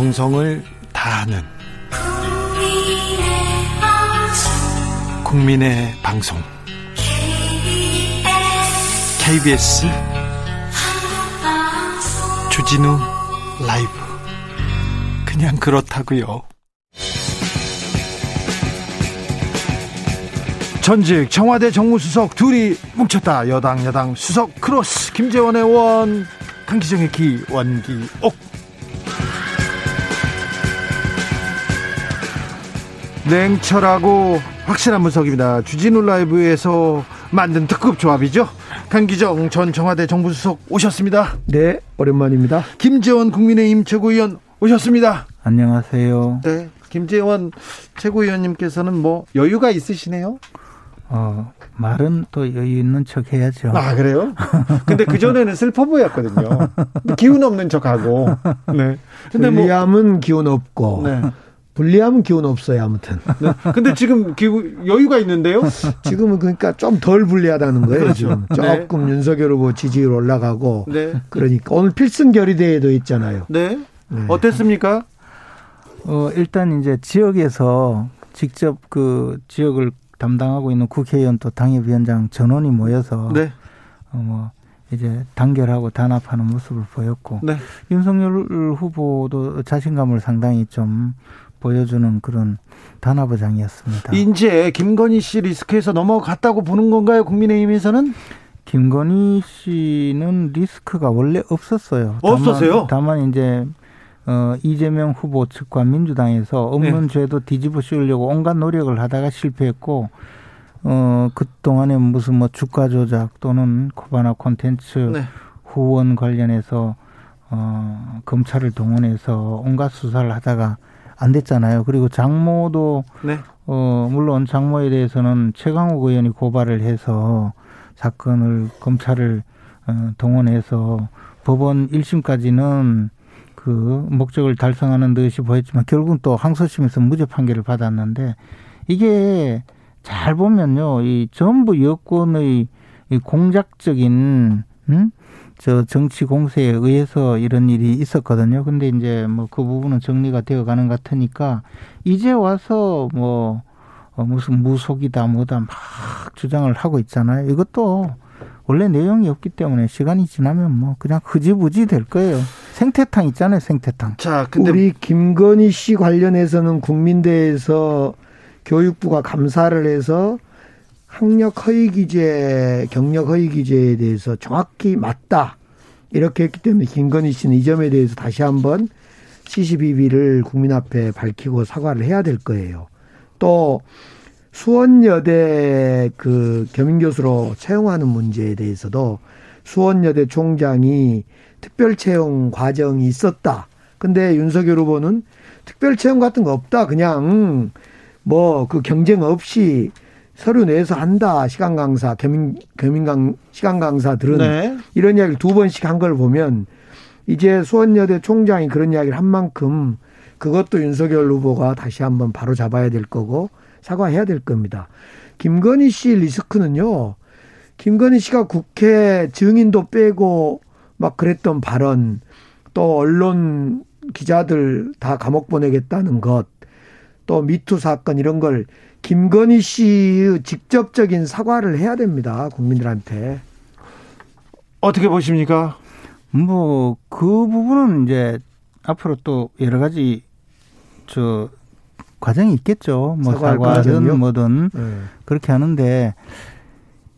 정성을 다하는 국민의 방송 KBS 주진우 라이브 그냥 그렇다고요. 전직 청와대 정무수석 둘이 뭉쳤다. 여당 여당 수석 크로스 김재원 의원 강기정의 기 원기옥 냉철하고 확실한 분석입니다. 주진우 라이브에서 만든 특급 조합이죠. 강기정 전 청와대 정부수석 오셨습니다. 네, 오랜만입니다. 김재원 국민의힘 최고위원 오셨습니다. 안녕하세요. 네, 김재원 최고위원님께서는 뭐 여유가 있으시네요. 어, 말은 또 여유 있는 척 해야죠. 아, 그래요? 근데 그전에는 슬퍼 보였거든요. 기운 없는 척하고. 네. 근데 뭐. 불리함은 기운 없고. 네. 불리함은 기운 없어요, 아무튼. 네. 근데 지금 기우, 여유가 있는데요? 지금은 그러니까 좀 덜 불리하다는 거예요, 그렇죠. 지금. 네. 조금 네. 윤석열 후보 지지율 올라가고. 네. 그러니까 오늘 필승 결의대회도 있잖아요. 네. 네. 어땠습니까? 어, 일단 이제 지역에서 직접 그 지역을 담당하고 있는 국회의원 또 당협위원장 전원이 모여서 네. 어, 뭐 이제 단결하고 단합하는 모습을 보였고 네. 윤석열 후보도 자신감을 상당히 좀 보여주는 그런 단합의장이었습니다. 이제 김건희 씨 리스크에서 넘어갔다고 보는 건가요? 국민의힘에서는? 김건희 씨는 리스크가 원래 없었어요. 없었어요? 다만, 다만 이제 어, 이재명 후보 측과 민주당에서 없는 네. 죄도 뒤집어 씌우려고 온갖 노력을 하다가 실패했고, 어, 그동안에 무슨 뭐 주가 조작 또는 코바나 콘텐츠 네. 후원 관련해서 어, 검찰을 동원해서 온갖 수사를 하다가 안 됐잖아요. 그리고 장모도 네. 어, 물론 장모에 대해서는 최강욱 의원이 고발을 해서 사건을 검찰을 어, 동원해서 법원 1심까지는 그 목적을 달성하는 듯이 보였지만 결국은 또 항소심에서 무죄 판결을 받았는데 이게 잘 보면요, 이 전부 여권의 이 공작적인 음? 저 정치 공세에 의해서 이런 일이 있었거든요. 근데 이제 뭐 그 부분은 정리가 되어 가는 것 같으니까 이제 와서 뭐 어, 무슨 무속이다 뭐다 막 주장을 하고 있잖아요. 이것도 원래 내용이 없기 때문에 시간이 지나면 뭐 그냥 흐지부지 될 거예요. 생태탕 있잖아요, 생태탕. 자, 근데 우리 김건희 씨 관련해서는 국민대에서 교육부가 감사를 해서 학력 허위 기재, 경력 허위 기재에 대해서 정확히 맞다. 이렇게 했기 때문에 김건희 씨는 이 점에 대해서 다시 한번 CCBB를 국민 앞에 밝히고 사과를 해야 될 거예요. 또 수원여대 그 겸임교수로 채용하는 문제에 대해서도 수원여대 총장이 특별 채용 과정이 있었다. 근데 윤석열 후보는 특별 채용 같은 거 없다. 그냥 뭐 그 경쟁 없이 서류 내서 한다. 시간 강사, 겸임, 겸임 강, 시간 강사들은 네. 이런 이야기를 두 번씩 한 걸 보면 이제 수원여대 총장이 그런 이야기를 한 만큼 그것도 윤석열 후보가 다시 한번 바로 잡아야 될 거고 사과해야 될 겁니다. 김건희 씨 리스크는요. 김건희 씨가 국회 증인도 빼고 막 그랬던 발언, 또 언론 기자들 다 감옥 보내겠다는 것, 또 미투 사건 이런 걸 김건희 씨의 직접적인 사과를 해야 됩니다. 국민들한테. 어떻게 보십니까? 뭐, 그 부분은 이제 앞으로 또 여러 가지 저 과정이 있겠죠. 뭐 사과든 뭐든 네. 그렇게 하는데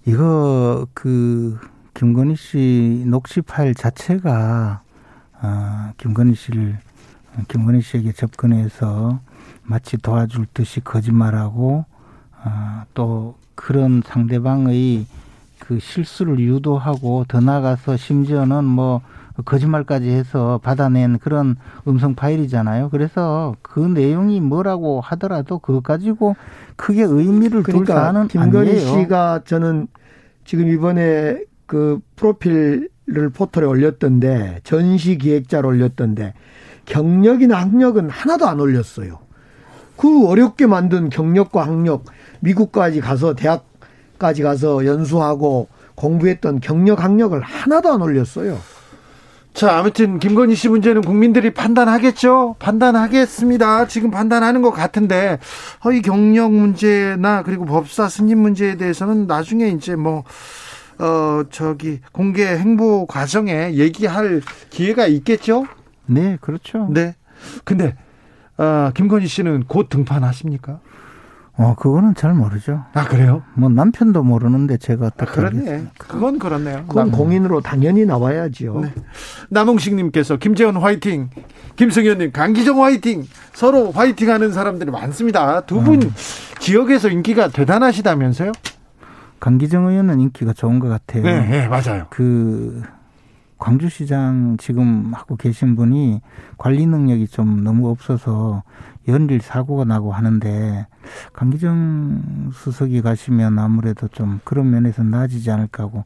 이거 그 김건희 씨 녹취 파일 자체가 아 김건희 씨를 김건희 씨에게 접근해서 마치 도와줄 듯이 거짓말하고 아 또 그런 상대방의 그 실수를 유도하고 더 나아가서 심지어는 뭐 거짓말까지 해서 받아낸 그런 음성 파일이잖아요. 그래서 그 내용이 뭐라고 하더라도 그거 가지고 크게 의미를 그러니까 둘 사안은 김건희 아니에요. 씨가 저는 지금 이번에 그 프로필을 포털에 올렸던데 전시 기획자로 올렸던데 경력이나 학력은 하나도 안 올렸어요. 그 어렵게 만든 경력과 학력 미국까지 가서 대학까지 가서 연수하고 공부했던 경력 학력을 하나도 안 올렸어요. 자, 아무튼 김건희 씨 문제는 국민들이 판단하겠죠. 판단하겠습니다. 지금 판단하는 것 같은데 허위 경력 문제나 그리고 법사 승인 문제에 대해서는 나중에 이제 뭐 어, 저기 공개 행보 과정에 얘기할 기회가 있겠죠? 네, 그렇죠. 네. 근데 어, 김건희 씨는 곧 등판하십니까? 어, 그거는 잘 모르죠. 아, 그래요? 뭐 남편도 모르는데 제가 어떻게 아, 그렇네. 알겠습니까? 그건 그렇네요. 그건 남, 공인으로 당연히 나와야지요. 네. 남홍식님께서 김재원 화이팅, 김승현님 강기정 화이팅, 서로 화이팅 하는 사람들이 많습니다. 두분 지역에서 인기가 대단하시다면서요? 강기정 의원은 인기가 좋은 것 같아요. 네, 네, 맞아요. 그 광주시장 지금 하고 계신 분이 관리 능력이 좀 너무 없어서 연일 사고가 나고 하는데 강기정 수석이 가시면 아무래도 좀 그런 면에서 나아지지 않을까 하고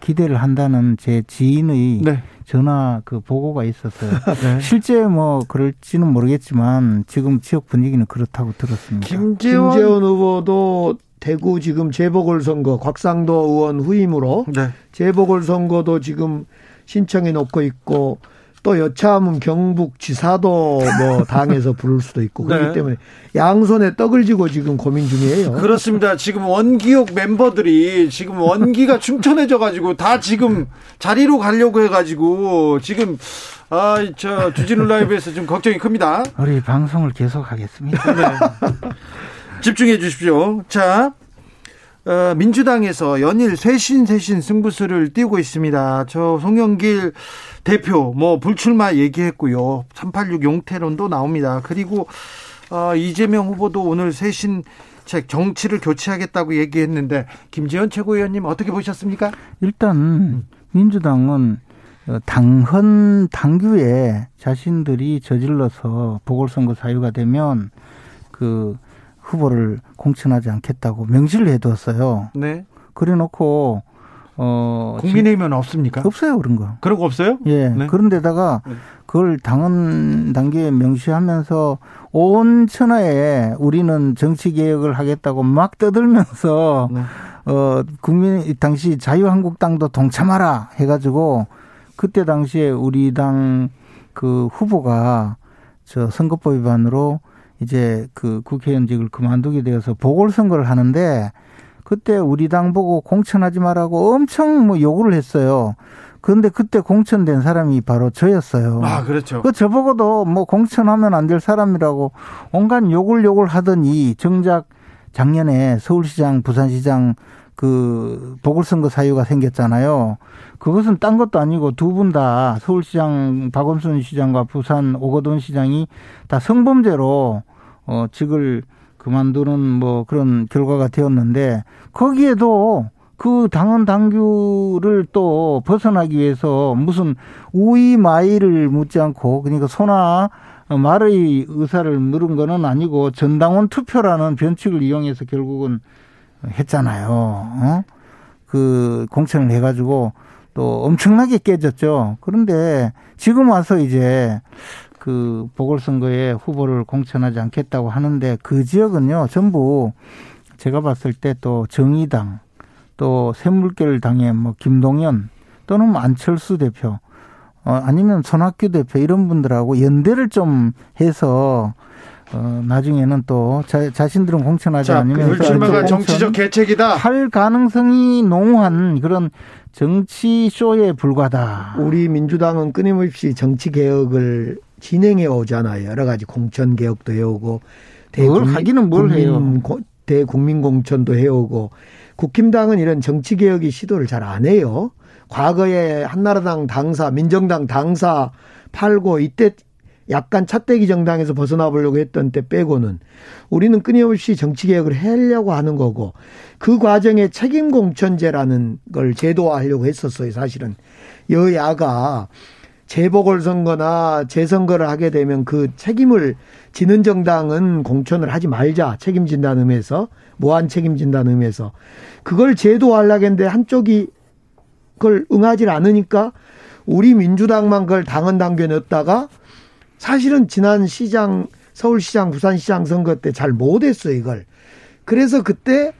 기대를 한다는 제 지인의 네. 전화 그 보고가 있었어요. 네. 실제 뭐 그럴지는 모르겠지만 지금 지역 분위기는 그렇다고 들었습니다. 김재원, 김재원 후보도 대구 지금 재보궐선거 곽상도 의원 후임으로 네. 재보궐선거도 지금 신청해 놓고 있고 또 여차하면 경북 지사도 뭐 당에서 부를 수도 있고 그렇기 네. 때문에 양손에 떡을 쥐고 지금 고민 중이에요. 그렇습니다. 지금 원기옥 멤버들이 지금 원기가 충천해져 가지고 다 지금 자리로 가려고 해 가지고 지금 아 저 주진우 라이브에서 좀 걱정이 큽니다. 우리 방송을 계속 하겠습니다. 네. 집중해 주십시오. 자, 어, 민주당에서 연일 쇄신 쇄신 승부수를 띄우고 있습니다. 저 송영길 대표 뭐 불출마 얘기했고요. 386 용태론도 나옵니다. 그리고 어, 이재명 후보도 오늘 쇄신 책 정치를 교체하겠다고 얘기했는데 김재현 최고위원님 어떻게 보셨습니까? 일단 민주당은 어, 당헌 당규에 자신들이 저질러서 보궐선거 사유가 되면 그 후보를 공천하지 않겠다고 명시를 해두었어요. 네. 그래놓고 어 국민의힘은 없습니까? 없어요 그런 거. 그런 거 없어요? 예. 네. 그런데다가 네. 그걸 당헌 단계에 명시하면서 온 천하에 우리는 정치 개혁을 하겠다고 막 떠들면서 네. 어 국민 당시 자유한국당도 동참하라 해가지고 그때 당시에 우리 당 그 후보가 저 선거법 위반으로 이제 그 국회의원직을 그만두게 되어서 보궐선거를 하는데 그때 우리 당 보고 공천하지 말라고 엄청 뭐 요구를 했어요. 그런데 그때 공천된 사람이 바로 저였어요. 아, 그렇죠. 그 저보고도 뭐 공천하면 안 될 사람이라고 온갖 욕을 욕을 하더니 정작 작년에 서울시장, 부산시장 그 보궐선거 사유가 생겼잖아요. 그것은 딴 것도 아니고 두 분 다 서울시장 박원순 시장과 부산 오거돈 시장이 다 성범죄로 어 직을 그만두는 뭐 그런 결과가 되었는데 거기에도 그 당헌 당규를 또 벗어나기 위해서 무슨 우이 마이를 묻지 않고 그러니까 소나 말의 의사를 물은 거는 아니고 전당원 투표라는 변칙을 이용해서 결국은 했잖아요. 어? 그 공천을 해가지고 또 엄청나게 깨졌죠. 그런데 지금 와서 이제 그 보궐선거에 후보를 공천하지 않겠다고 하는데 그 지역은요 전부 제가 봤을 때 또 정의당 또 샘물결 당의 뭐 김동연 또는 뭐 안철수 대표 어 아니면 손학규 대표 이런 분들하고 연대를 좀 해서 어 나중에는 또 자, 자신들은 공천하지 자, 않으면 불출마가 정치적 개책이다. 할 가능성이 농후한 그런 정치 쇼에 불과다. 우리 민주당은 끊임없이 정치 개혁을 진행해 오잖아요. 여러 가지 공천 개혁도 해오고 뭘 하기는 뭘 해요. 고- 대국민 공천도 해오고 국힘당은 이런 정치 개혁이 시도를 잘 안 해요. 과거에 한나라당 당사, 민정당 당사 팔고 이때 약간 찻대기 정당에서 벗어나 보려고 했던 때 빼고는 우리는 끊임없이 정치 개혁을 하려고 하는 거고 그 과정에 책임 공천제라는 걸 제도화하려고 했었어요. 사실은 여야가 재보궐선거나 재선거를 하게 되면 그 책임을 지는 정당은 공천을 하지 말자 책임진다는 의미에서 무한 책임진다는 의미에서 그걸 제도화하려고 했는데 한쪽이 그걸 응하지 않으니까 우리 민주당만 그걸 당헌 당규에 넣었다가 사실은 지난 시장 서울시장 부산시장 선거 때 잘 못했어요 이걸 그래서 그때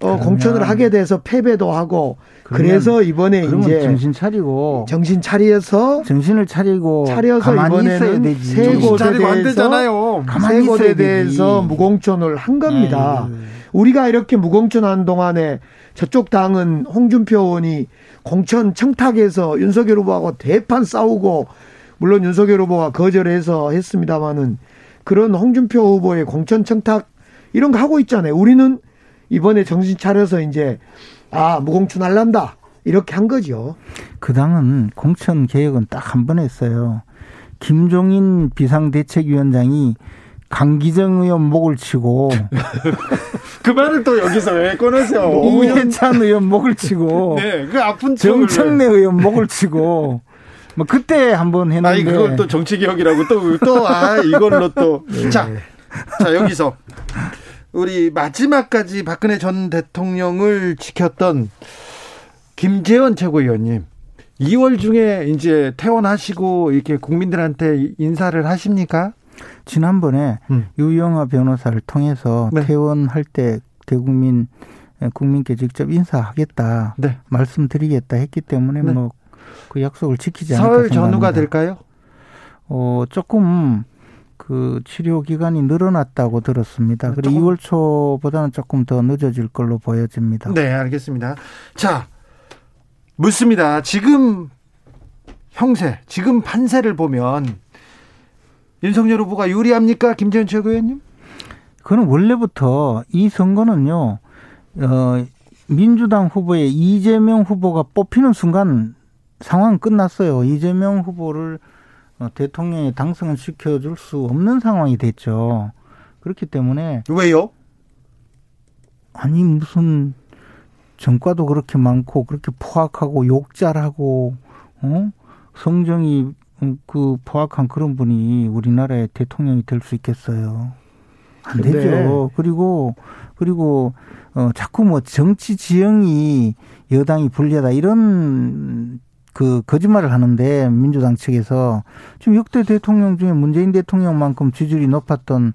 어, 공천을 하게 돼서 패배도 하고 그래서 이번에 이제 정신 차리고 정신 차려서 정신을 차리고 차려서 이번에는 세 곳에 대해서 세 곳에 대해서 무공천을 한 겁니다. 에이. 우리가 이렇게 무공천한 동안에 저쪽 당은 홍준표 의원이 공천 청탁해서 윤석열 후보하고 대판 싸우고 물론 윤석열 후보가 거절해서 했습니다마는 그런 홍준표 후보의 공천 청탁 이런 거 하고 있잖아요. 우리는 이번에 정신 차려서 이제 아 무공천 할란다 이렇게 한 거죠. 그 당은 공천 개혁은 딱 한 번 했어요. 김종인 비상대책위원장이 강기정 의원 목을 치고 그 말을 또 여기서 왜 꺼내세요? 이해찬 의원 목을 치고 네, 그 아픈 정청래 의원 목을 치고 뭐 그때 한번 했는데 아니 그걸 또 정치 개혁이라고 또 또 아 이걸로 또 자. 네. 자, 여기서 우리 마지막까지 박근혜 전 대통령을 지켰던 김재원 최고위원님. 2월 중에 이제 퇴원하시고 이렇게 국민들한테 인사를 하십니까? 지난번에 음. 유영아 변호사를 통해서 네. 퇴원할 때 대국민 국민께 직접 인사하겠다 네. 말씀드리겠다 했기 때문에 네. 뭐 그 약속을 지키지 않을까 설 전후가 될까요? 어 조금 그 치료 기간이 늘어났다고 들었습니다. 그리고 조금. 2월 초보다는 조금 더 늦어질 걸로 보여집니다. 네, 알겠습니다. 자, 묻습니다. 지금 형세, 지금 판세를 보면 윤석열 후보가 유리합니까? 김재현 최고위원님? 그는 원래부터 이 선거는요, 어, 민주당 후보의 이재명 후보가 뽑히는 순간 상황 끝났어요. 이재명 후보를 어, 대통령이 당선을 시켜줄 수 없는 상황이 됐죠. 그렇기 때문에 왜요? 아니 무슨 정과도 그렇게 많고 그렇게 포악하고 욕잘하고 어 성정이 음, 그 포악한 그런 분이 우리나라의 대통령이 될 수 있겠어요? 안 되죠. 그리고 그리고 어 자꾸 뭐 정치 지형이 여당이 불리하다 이런 그 거짓말을 하는데 민주당 측에서 지금 역대 대통령 중에 문재인 대통령만큼 지지율이 높았던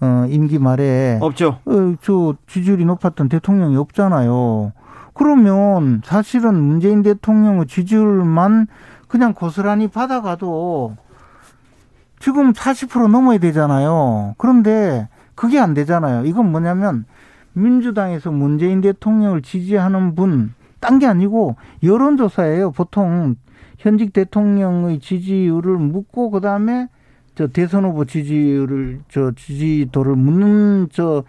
어 임기 말에 없죠. 어 저 지지율이 높았던 대통령이 없잖아요. 그러면 사실은 문재인 대통령의 지지율만 그냥 고스란히 받아가도 지금 40% 넘어야 되잖아요. 그런데 그게 안 되잖아요. 이건 뭐냐면 민주당에서 문재인 대통령을 지지하는 분 딴 게 아니고 여론조사예요. 보통 현직 대통령의 지지율을 묻고 그다음에 저 대선 후보 지지율을 저 지지도를 묻는 저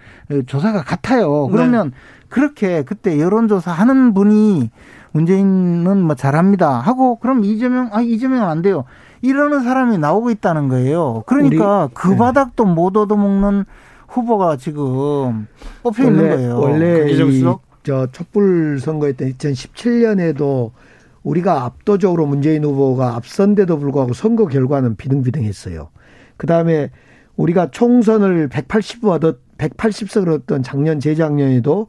조사가 같아요. 그러면 네. 그렇게 그때 여론조사 하는 분이 문재인은 뭐 잘합니다 하고 그럼 이재명 아 이재명은 안 돼요. 이러는 사람이 나오고 있다는 거예요. 그러니까 그 네. 바닥도 못 얻어먹는 후보가 지금 뽑혀 있는 거예요. 원래 저 촛불 선거했던 2017년에도 우리가 압도적으로 문재인 후보가 앞선데도 불구하고 선거 결과는 비등비등했어요. 그 다음에 우리가 총선을 180석 얻었, 180석을 얻었던 작년, 재작년에도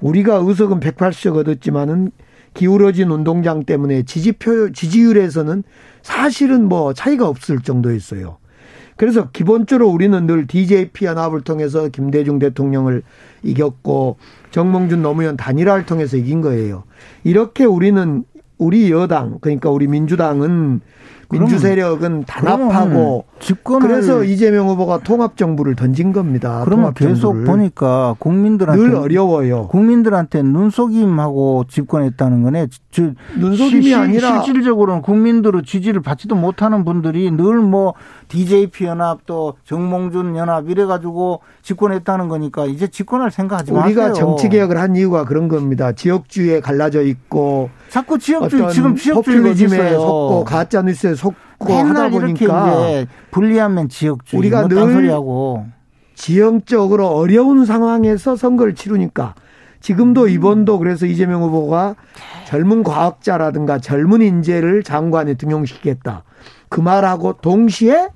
우리가 의석은 180석 얻었지만은 기울어진 운동장 때문에 지지표, 지지율에서는 사실은 뭐 차이가 없을 정도였어요. 그래서 기본적으로 우리는 늘 DJP 연합을 통해서 김대중 대통령을 이겼고 정몽준 노무현 단일화를 통해서 이긴 거예요. 이렇게 우리는 우리 여당 그러니까 우리 민주당은 민주 세력은 단합하고 집권을 그래서 이재명 후보가 통합 정부를 던진 겁니다. 그러면 계속. 보니까 국민들한테 늘 어려워요. 국민들한테 눈속임하고 집권했다는 거네. 즉 눈속임이 시, 아니라 실질적으로는 국민들의 지지를 받지도 못하는 분들이 늘 뭐 DJP 연합 또 정몽준 연합 이래 가지고 집권했다는 거니까 이제 집권할 생각하지 우리가 마세요. 우리가 정치 개혁을 한 이유가 그런 겁니다. 지역주의에 갈라져 있고 자꾸 지역주의 지금 지역주의 즘에 속고 가짜 뉴스에 속고 하다 보니까 이제 불리하면 지역주의 우리가 늘 소리하고 지형적으로 어려운 상황에서 선거를 치르니까 지금도 음. 이번도 그래서 이재명 후보가 젊은 과학자라든가 젊은 인재를 장관에 등용시키겠다. 그 말하고 동시에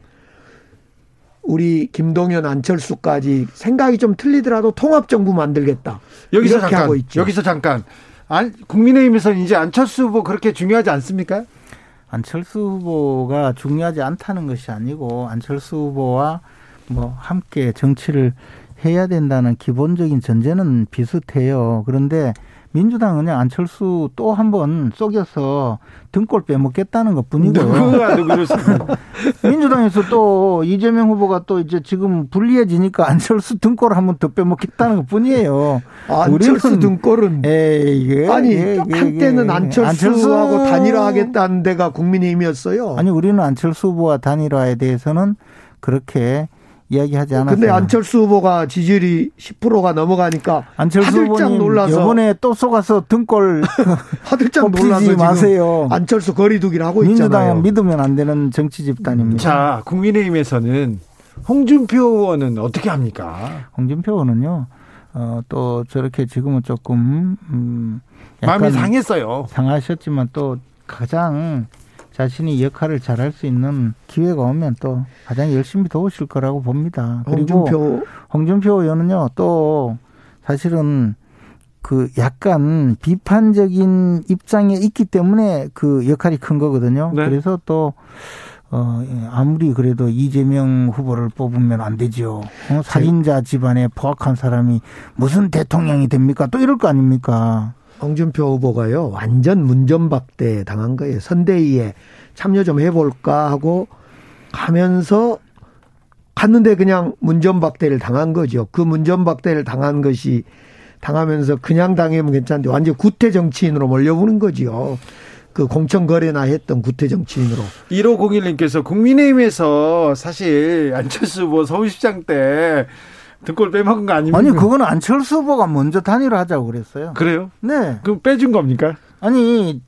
우리 김동연 안철수까지 생각이 좀 틀리더라도 통합 정부 만들겠다. 여기서 잠깐, 여기서 잠깐. 국민의힘에서 이제 안철수 후보 그렇게 중요하지 않습니까? 안철수 후보가 중요하지 않다는 것이 아니고 안철수 후보와 뭐 함께 정치를 해야 된다는 기본적인 전제는 비슷해요. 그런데 민주당은 안철수 또 한번 속여서 등골 빼먹겠다는 것 뿐이고요. 누가 누구였습니까? 민주당에서 또 이재명 후보가 또 이제 지금 불리해지니까 안철수 등골 을한번 더 빼먹겠다는 것 뿐이에요. 안철수 등골은 에이, 아니 이게, 한때는 안철수 하고 안철수... 단일화하겠다는 데가 국민의힘이었어요. 아니 우리는 안철수 후보와 단일화에 대해서는 그렇게 이야기하지 않았어요. 근데 안철수 후보가 지지율이 10%가 넘어가니까 안철수 후보님 놀라서 이번에 또 속아서 등골 하들짝 놀라서 마세요. 안철수 거리두기를 하고 민주당은 있잖아요. 민주당은 믿으면 안 되는 정치 집단입니다. 자, 국민의힘에서는 홍준표 의원은 어떻게 합니까? 홍준표 의원은요. 어, 또 저렇게 지금은 조금 음, 마음이 상했어요. 상하셨지만 또 가장 자신이 역할을 잘할 수 있는 기회가 오면 또 가장 열심히 도우실 거라고 봅니다. 그리고 홍준표, 홍준표 의원은요 또 사실은 그 약간 비판적인 입장에 있기 때문에 그 역할이 큰 거거든요. 네. 그래서 또 어, 예, 아무리 그래도 이재명 후보를 뽑으면 안 되죠. 어, 살인자 집안에 포악한 사람이 무슨 대통령이 됩니까? 또 이럴 거 아닙니까? 홍준표 후보가요 완전 문전박대 당한 거예요. 선대위에 참여 좀 해볼까 하고 가면서 갔는데 그냥 문전박대를 당한 거죠. 그 문전박대를 당한 것이 당하면서 그냥 당하면 괜찮은데 완전 구태 정치인으로 몰려보는 거지요. 그 공천거래나 했던 구태 정치인으로. 1501님께서 국민의힘에서 사실 안철수 후보 서울시장 때 등골 빼먹은 거 아닙니까? 아니 그거는 안철수 후보가 먼저 단일화 하자고 그랬어요. 그래요? 네. 그럼 빼준 겁니까? 아니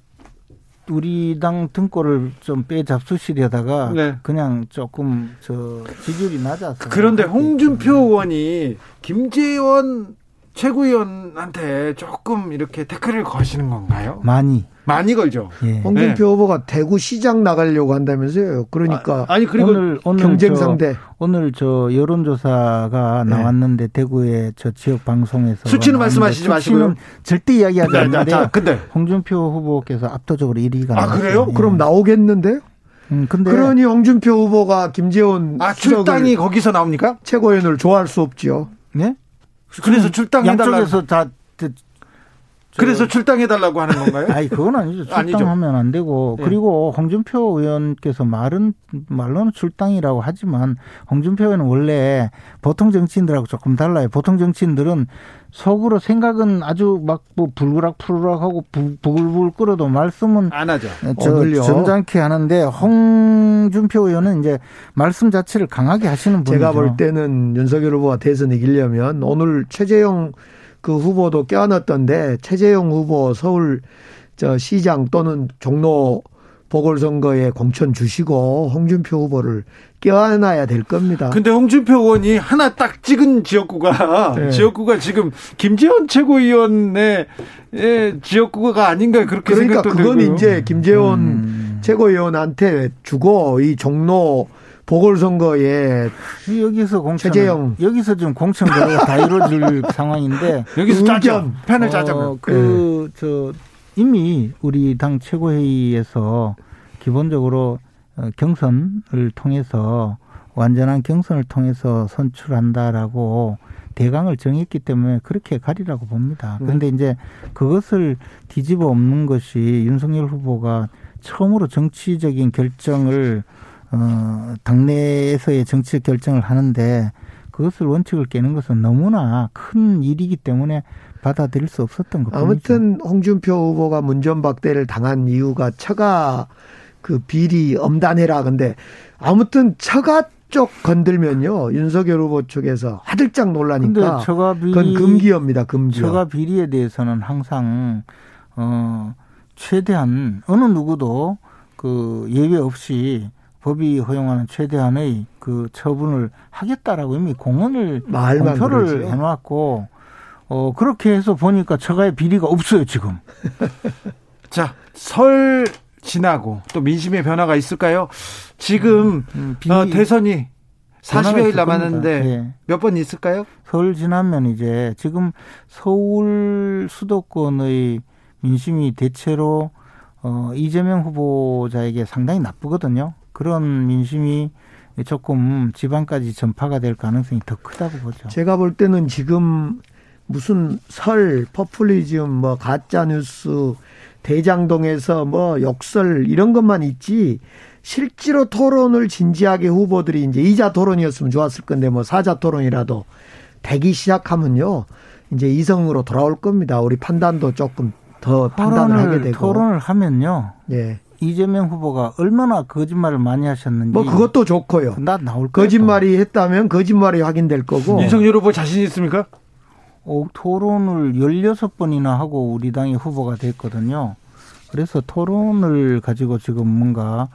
우리 당 등골을 좀 빼잡수시려다가 네. 그냥 조금 저 지지율이 낮아서 그런데 홍준표 의원이 김재원 최고위원한테 조금 이렇게 태클을 거시는 건가요? 많이. 많이 걸죠. 예. 홍준표 네. 후보가 대구 시장 나가려고 한다면서요. 그러니까 아, 니 그리고 오늘, 오늘 경쟁 저, 상대 오늘 저 여론조사가 네. 나왔는데 대구의 저 지역 방송에서 수치는 말씀하시지 마시고요. 절대 이야기하지 네, 않는데 자, 근데 홍준표 후보께서 압도적으로 1위가 아 나왔어요. 그래요? 예. 그럼 나오겠는데? 음, 근데 그러니 홍준표 후보가 김재원 아 출당이 거기서 나옵니까? 최고위원을 좋아할 수 없죠. 네? 그래서 출당해달라. 양쪽에서 다 그래서 출당해달라고 하는 건가요? 아니 그건 아니죠. 출당하면 안 되고 네. 그리고 홍준표 의원께서 말은 말로는 출당이라고 하지만 홍준표 의원은 원래 보통 정치인들하고 조금 달라요. 보통 정치인들은 속으로 생각은 아주 막 뭐 불그락 푸르락하고 부글부글 끓어도 말씀은 안 하죠. 저 점잖게 하는데 홍준표 의원은 이제 말씀 자체를 강하게 하시는 분이죠. 제가 볼 때는 윤석열 후보가 대선 이기려면 오늘 최재형 그 후보도 껴안았던데 최재형 후보 서울 저 시장 또는 종로 보궐선거에 공천 주시고 홍준표 후보를 껴안아야 될 겁니다. 근데 홍준표 의원이 하나 딱 찍은 지역구가 네. 지역구가 지금 김재원 최고위원의 지역구가 아닌가 그렇게 그러니까 생각도 그건 되고요. 이제 김재원 음. 최고위원한테 주고 이 종로 보궐선거에 여기서 공천 최재형 여기서 지금 공천 거래가 다 이루어질 상황인데 여기서 짜죠 편을 짜자면 어, 그저 네. 이미 우리 당 최고회의에서 기본적으로 어, 경선을 통해서 완전한 경선을 통해서 선출한다라고 대강을 정했기 때문에 그렇게 가리라고 봅니다. 네. 그런데 이제 그것을 뒤집어 엎는 것이 윤석열 후보가 처음으로 정치적인 결정을 어, 당내에서의 정치적 결정을 하는데 그것을 원칙을 깨는 것은 너무나 큰 일이기 때문에 받아들일 수 없었던 것 아무튼 홍준표 후보가 문전박대를 당한 이유가 처가 그 비리 엄단해라. 근데 아무튼 처가 쪽 건들면요. 윤석열 후보 쪽에서 화들짝 놀라니까 처가 비리, 그건 금기어입니다 금기어. 처가 비리에 대해서는 항상 어 최대한 어느 누구도 그 예외 없이 법이 허용하는 최대한의 그 처분을 하겠다라고 이미 공언을 공표를 그러죠. 해놨고 어 그렇게 해서 보니까 처가의 비리가 없어요 지금. 자 설 지나고 또 민심의 변화가 있을까요? 지금 음, 음, 어, 대선이 40여일 남았는데 네. 몇번 있을까요? 설 지나면 이제 지금 서울 수도권의 민심이 대체로 어, 이재명 후보자에게 상당히 나쁘거든요. 그런 민심이 조금 지방까지 전파가 될 가능성이 더 크다고 보죠. 제가 볼 때는 지금 무슨 설, 포퓰리즘, 뭐 가짜 뉴스, 대장동에서 뭐 욕설 이런 것만 있지 실제로 토론을 진지하게 후보들이 이제 이자 토론이었으면 좋았을 건데 뭐 사자 토론이라도 되기 시작하면요. 이제 이성으로 돌아올 겁니다. 우리 판단도 조금 더 판단을 하게 되고. 토론을 하면요. 예. 이재명 후보가 얼마나 거짓말을 많이 하셨는지. 뭐 그것도 좋고요. 나 나올 거예요. 거짓말이 했다면 거짓말이 확인될 거고. 윤석열 후보 자신 있습니까? 어, 토론을 16번이나 하고 우리 당의 후보가 됐거든요. 그래서 토론을 가지고 지금 뭔가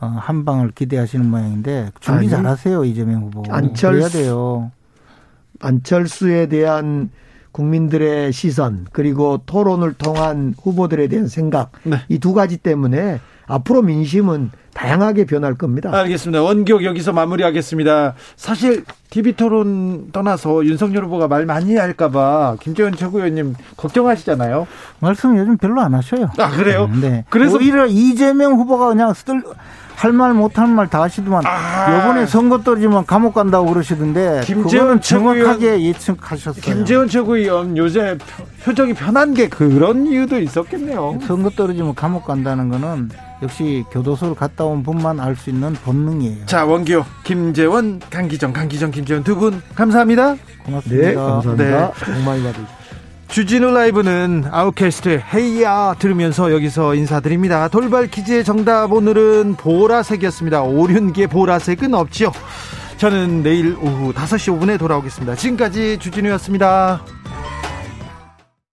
어, 한 방을 기대하시는 모양인데 준비 아니, 잘하세요 이재명 후보. 안철수 돼요. 안철수에 대한 국민들의 시선 그리고 토론을 통한 후보들에 대한 생각 네. 이두 가지 때문에 앞으로 민심은 다양하게 변할 겁니다. 알겠습니다. 원격 여기서 마무리하겠습니다. 사실 TV 토론 떠나서 윤석열 후보가 말 많이 할까봐 김재원 최고위원님 걱정하시잖아요. 말씀 요즘 별로 안 하셔요. 아 그래요? 네. 그래서 오히려 이재명 후보가 그냥 쓸 할 말 못할 말 다 하시더만 아. 요번에 선거 떨어지면 감옥 간다고 그러시던데 김재원 정확하게 예측하셨어요. 김재원 최고위원 요새 표정이 편한 게 그런 이유도 있었겠네요. 선거 떨어지면 감옥 간다는 거는 역시 교도소를 갔다 온 분만 알 수 있는 본능이에요. 자 원기호, 김재원, 강기정, 강기정, 김재원 두 분 감사합니다. 고맙습니다. 네, 감사합니다. 네. 복 많이 받으 주진우 라이브는 아웃캐스트 헤이야 들으면서 여기서 인사드립니다. 돌발 퀴즈의 정답 오늘은 보라색이었습니다. 오륜계 보라색은 없지요. 저는 내일 오후 5시 5분에 돌아오겠습니다. 지금까지 주진우였습니다.